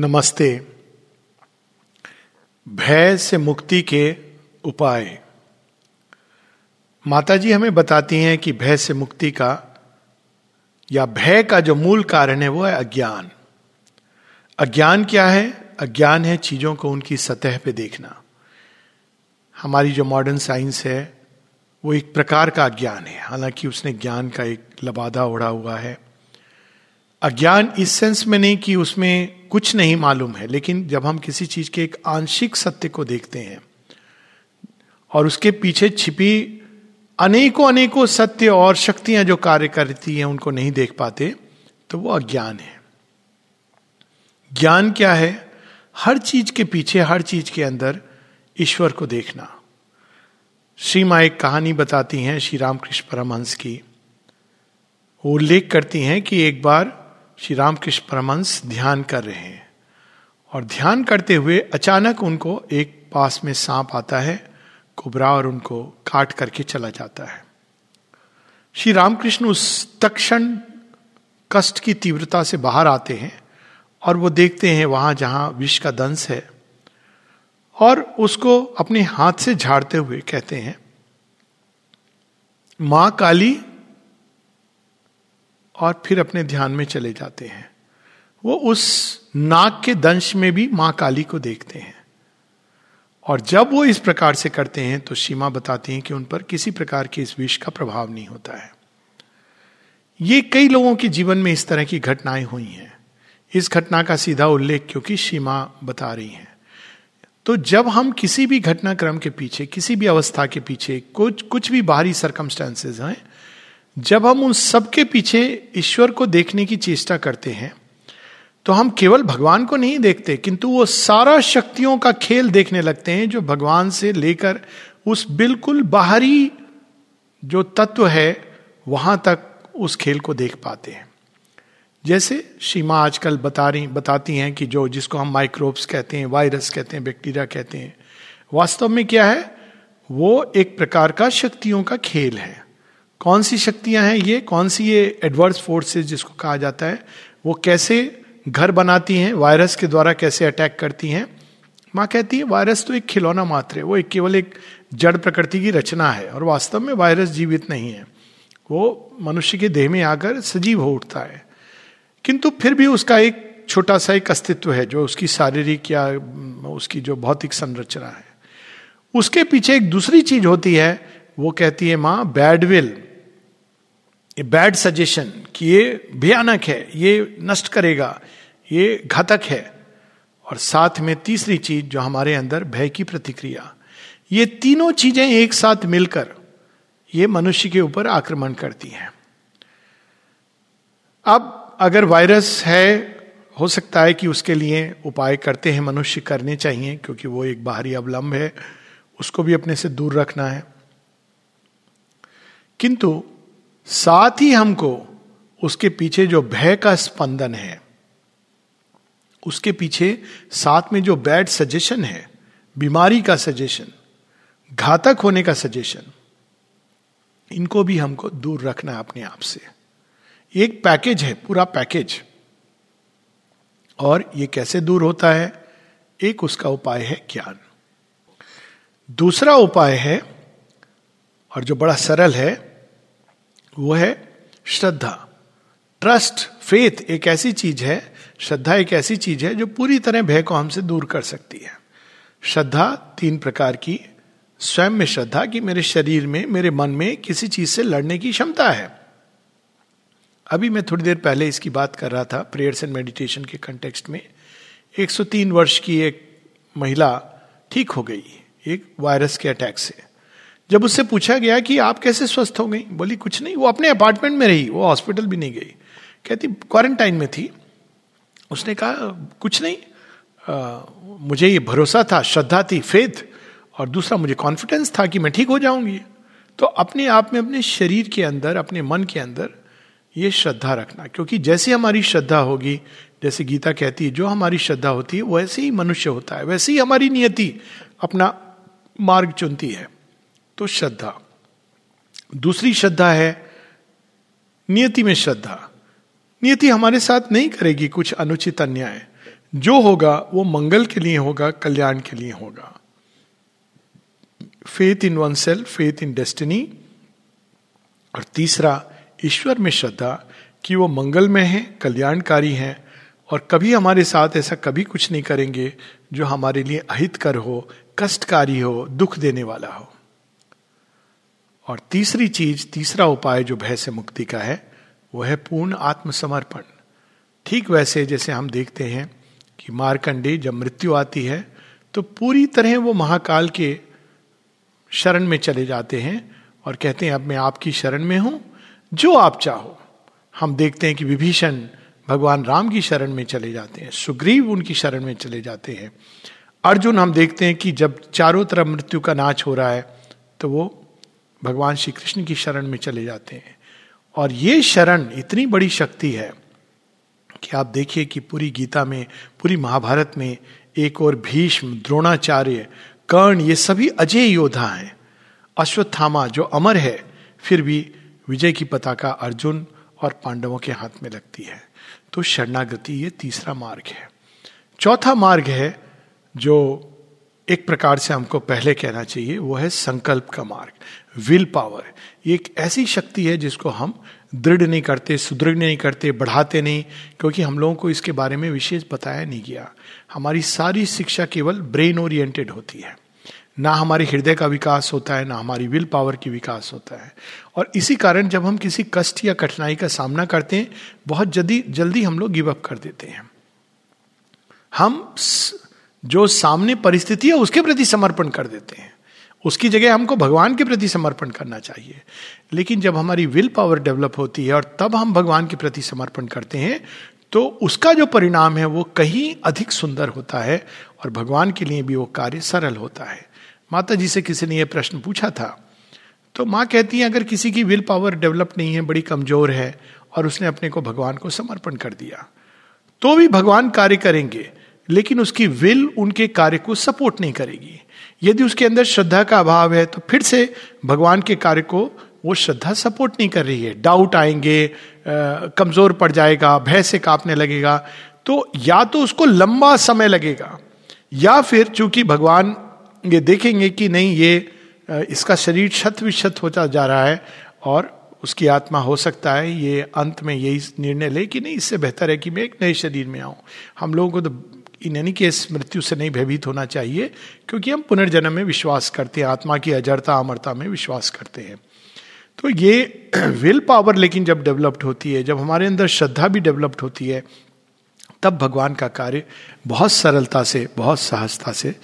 नमस्ते। भय से मुक्ति के उपाय। माता जी हमें बताती हैं कि भय से मुक्ति का, या भय का जो मूल कारण है, वो है अज्ञान। अज्ञान क्या है? अज्ञान है चीज़ों को उनकी सतह पे देखना। हमारी जो मॉडर्न साइंस है, वो एक प्रकार का अज्ञान है। हालाँकि उसने ज्ञान का एक लबादा ओढ़ा हुआ है। अज्ञान इस सेंस में नहीं कि उसमें कुछ नहीं मालूम है, लेकिन जब हम किसी चीज़ के एक आंशिक सत्य को देखते हैं और उसके पीछे छिपी अनेकों अनेकों सत्य और शक्तियाँ जो कार्य करती हैं, उनको नहीं देख पाते तो वो अज्ञान है। ज्ञान क्या है? हर चीज़ के पीछे, हर चीज़ के अंदर ईश्वर को देखना। श्री माँ एक कहानी बताती हैं श्री रामकृष्ण परमहंस की। वो उल्लेख करती हैं कि एक बार श्री रामकृष्ण परमंश ध्यान कर रहे हैं। और ध्यान करते हुए अचानक उनको एक पास में सांप आता है, कुबरा और उनको काट करके चला जाता है। श्री रामकृष्ण उस तक्षण कष्ट की तीव्रता से बाहर आते हैं और वो देखते हैं वहाँ जहाँ विष का दंश है और उसको अपने हाथ से झाड़ते हुए कहते हैं, माँ काली और फिर अपने ध्यान में चले जाते हैं। वो उस नाक के दंश में भी माँ काली को देखते हैं। और जब वो इस प्रकार से करते हैं तो सीमा बताती हैं कि उन पर किसी प्रकार के इस विष का प्रभाव नहीं होता है। ये कई लोगों के जीवन में इस तरह की घटनाएँ हुई हैं। इस घटना का सीधा उल्लेख क्योंकि सीमा बता रही हैं। तो जब हम किसी भी घटनाक्रम के पीछे, किसी भी अवस्था के पीछे, कुछ कुछ भी बाहरी सरकमस्टांसेस हैं जब हम उन सबके पीछे ईश्वर को देखने की चेष्टा करते हैं तो हम केवल भगवान को नहीं देखते, किंतु वो सारा शक्तियों का खेल देखने लगते हैं जो भगवान से लेकर उस बिल्कुल बाहरी जो तत्व है, वहाँ तक उस खेल को देख पाते हैं। जैसे सीमा आजकल बता रही बताती हैं कि जो, जिसको हम माइक्रोब्स कहते हैं, वायरस कहते हैं, बैक्टीरिया कहते हैं, वास्तव में क्या है? वो एक प्रकार का शक्तियों का खेल है। कौन सी शक्तियाँ हैं ये कौन सी ये एडवर्स फोर्सेस जिसको कहा जाता है, वो कैसे घर बनाती हैं वायरस के द्वारा कैसे अटैक करती हैं। माँ कहती है वायरस तो एक खिलौना मात्र है, वो एक केवल एक जड़ प्रकृति की रचना है और वास्तव में वायरस जीवित नहीं है। वो मनुष्य के देह में आकर सजीव हो उठता है। किंतु फिर भी उसका एक छोटा सा एक अस्तित्व है, जो उसकी शारीरिक या उसकी जो भौतिक संरचना है। उसके पीछे एक दूसरी चीज़ होती है, वो कहती है माँ बैडविल ये बैड सजेशन कि ये भयानक है, ये नष्ट करेगा, ये घातक है। और साथ में तीसरी चीज़ जो हमारे अंदर भय की प्रतिक्रिया, ये तीनों चीज़ें एक साथ मिलकर ये मनुष्य के ऊपर आक्रमण करती हैं। अब अगर वायरस है, हो सकता है कि उसके लिए उपाय करते हैं मनुष्य करने चाहिए, क्योंकि वो एक बाहरी अवलंब है, उसको भी अपने से दूर रखना है। किंतु साथ ही हमको उसके पीछे जो भय का स्पंदन है, उसके पीछे साथ में जो बैड सजेशन है, बीमारी का सजेशन, घातक होने का सजेशन, इनको भी हमको दूर रखना है अपने आप से। एक पैकेज है, पूरा पैकेज। और ये कैसे दूर होता है? एक उसका उपाय है ज्ञान। दूसरा उपाय है, और जो बड़ा सरल है वो है श्रद्धा। ट्रस्ट फेथ एक ऐसी चीज़ है, श्रद्धा एक ऐसी चीज़ है जो पूरी तरह भय को हमसे दूर कर सकती है। श्रद्धा तीन प्रकार की, स्वयं में श्रद्धा कि मेरे शरीर में, मेरे मन में किसी चीज़ से लड़ने की क्षमता है। अभी मैं थोड़ी देर पहले इसकी बात कर रहा था प्रेयर्स एंड मेडिटेशन के कंटेक्स्ट में। 103 वर्ष की एक महिला ठीक हो गई, एक वायरस के अटैक से। जब उससे पूछा गया कि आप कैसे स्वस्थ हो गई बोली कुछ नहीं वो अपने अपार्टमेंट में रही वो हॉस्पिटल भी नहीं गई. कहती क्वारंटाइन में थी. उसने कहा कुछ नहीं आ, मुझे ये भरोसा था श्रद्धा थी फेथ और दूसरा मुझे कॉन्फिडेंस था कि मैं ठीक हो जाऊँगी. तो अपने आप में अपने शरीर के अंदर अपने मन के अंदर ये श्रद्धा रखना क्योंकि जैसे हमारी श्रद्धा होगी जैसे गीता कहती है जो हमारी श्रद्धा होती है वैसे ही मनुष्य होता है वैसे ही हमारी नियति अपना मार्ग चुनती है। तो श्रद्धा। दूसरी श्रद्धा है नियति में श्रद्धा। नियति हमारे साथ नहीं करेगी कुछ अनुचित अन्याय। जो होगा वो मंगल के लिए होगा, कल्याण के लिए होगा। Faith in oneself faith in destiny और तीसरा, ईश्वर में श्रद्धा कि वो मंगल में है, कल्याणकारी है। और कभी हमारे साथ ऐसा कभी कुछ नहीं करेंगे जो हमारे लिए अहितकर हो, कष्टकारी हो, दुख देने वाला हो। और तीसरी चीज़, तीसरा उपाय जो भय से मुक्ति का है, वो है पूर्ण आत्मसमर्पण। ठीक वैसे जैसे हम देखते हैं कि मारकंडे जब मृत्यु आती है तो पूरी तरह वो महाकाल के शरण में चले जाते हैं और कहते हैं, अब मैं आपकी शरण में हूँ, जो आप चाहो। हम देखते हैं कि विभीषण भगवान राम की शरण में चले जाते हैं, सुग्रीव उनकी शरण में चले जाते हैं। अर्जुन हम देखते हैं कि जब चारों तरफ़ मृत्यु का नाच हो रहा है तो वो भगवान श्री कृष्ण की शरण में चले जाते हैं। और ये शरण इतनी बड़ी शक्ति है कि आप देखिए कि पूरी गीता में, पूरी महाभारत में एक और भीष्म, द्रोणाचार्य, कर्ण, ये सभी अजय योद्धा हैं। अश्वत्थामा, जो अमर है, फिर भी विजय की पताका अर्जुन और पांडवों के हाथ में लगती है। तो शरणागति ये तीसरा मार्ग है। चौथा मार्ग है जो एक प्रकार से हमको पहले कहना चाहिए, वो है संकल्प का मार्ग, विल पावर। ये एक ऐसी शक्ति है जिसको हम दृढ़ नहीं करते, सुदृढ़ नहीं करते, बढ़ाते नहीं, क्योंकि हम लोगों को इसके बारे में विशेष बताया नहीं गया। हमारी सारी शिक्षा केवल ब्रेन ओरिएंटेड होती है। ना हमारे हृदय का विकास होता है, ना हमारी विल पावर की विकास होता है। और इसी कारण जब हम किसी कष्ट या कठिनाई का सामना करते हैं, बहुत जल्दी जल्दी हम लोग गिव अप कर देते हैं। हम जो सामने परिस्थिति है, उसके प्रति समर्पण कर देते हैं। उसकी जगह हमको भगवान के प्रति समर्पण करना चाहिए। लेकिन जब हमारी विल पावर डेवलप होती है और तब हम भगवान के प्रति समर्पण करते हैं तो उसका जो परिणाम है, वो कहीं अधिक सुंदर होता है और भगवान के लिए भी वो कार्य सरल होता है। माता जी से किसी ने यह प्रश्न पूछा था तो माँ कहती है, अगर किसी की विल पावर डेवलप नहीं है, बड़ी कमज़ोर है और उसने अपने को भगवान को समर्पण कर दिया तो भी भगवान कार्य करेंगे। लेकिन उसकी विल उनके कार्य को सपोर्ट नहीं करेगी। यदि उसके अंदर श्रद्धा का अभाव है तो फिर से भगवान के कार्य को वो श्रद्धा सपोर्ट नहीं कर रही है। डाउट आएँगे कमज़ोर पड़ जाएगा, भय से कांपने लगेगा। तो या तो उसको लंबा समय लगेगा, या फिर चूँकि भगवान ये देखेंगे कि नहीं, ये इसका शरीर शत विशत होता जा रहा है और उसकी आत्मा हो सकता है, ये अंत में यही निर्णय ले कि नहीं, इससे बेहतर है कि मैं एक नए शरीर में आऊँ। हम लोगों को तो इन एनी केस मृत्यु से नहीं भयभीत होना चाहिए, क्योंकि हम पुनर्जन्म में विश्वास करते हैं, आत्मा की अजरता, अमरता में विश्वास करते हैं। तो ये विल पावर लेकिन जब डेवलप्ड होती है, जब हमारे अंदर श्रद्धा भी डेवलप्ड होती है, तब भगवान का कार्य बहुत सरलता से, बहुत सहजता से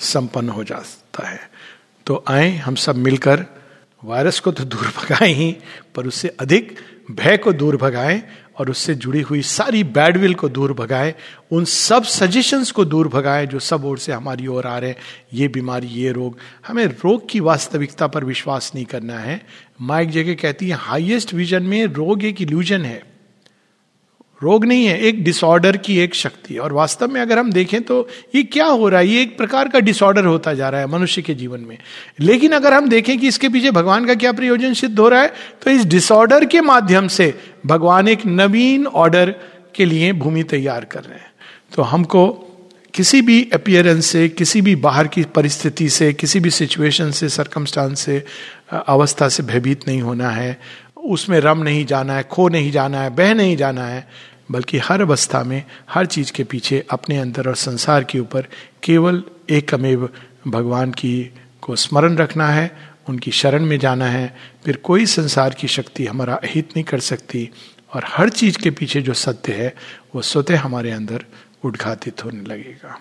संपन्न हो जाता है। तो आए, हम सब मिलकर वायरस को तो दूर भगाएँ ही, पर उससे अधिक भय को दूर भगाएँ और उससे जुड़ी हुई सारी बैडविल को दूर भगाएँ, उन सब सजेशंस को दूर भगाएँ जो सब ओर से हमारी ओर आ रहे हैं। ये बीमारी, ये रोग, हमें रोग की वास्तविकता पर विश्वास नहीं करना है। माइक जगह कहती है हाईएस्ट विजन में रोग एक इल्यूजन है। रोग नहीं है, एक डिसऑर्डर की एक शक्ति और वास्तव में अगर हम देखें तो ये क्या हो रहा है? ये एक प्रकार का डिसऑर्डर होता जा रहा है मनुष्य के जीवन में। लेकिन अगर हम देखें कि इसके पीछे भगवान का क्या प्रयोजन सिद्ध हो रहा है तो इस डिसऑर्डर के माध्यम से भगवान एक नवीन ऑर्डर के लिए भूमि तैयार कर रहे हैं। तो हमको किसी भी अपियरेंस से, किसी भी बाहर की परिस्थिति से, किसी भी सिचुएशन से सरकमस्टांस से अवस्था से भयभीत नहीं होना है। उसमें रम नहीं जाना है, खो नहीं जाना है, बह नहीं जाना है। बल्कि हर अवस्था में हर चीज़ के पीछे अपने अंदर और संसार के ऊपर केवल एक अमेव भगवान की को स्मरण रखना है, उनकी शरण में जाना है। फिर कोई संसार की शक्ति हमारा हित नहीं कर सकती और हर चीज़ के पीछे जो सत्य है, वो स्वतः हमारे अंदर उद्घाटित होने लगेगा।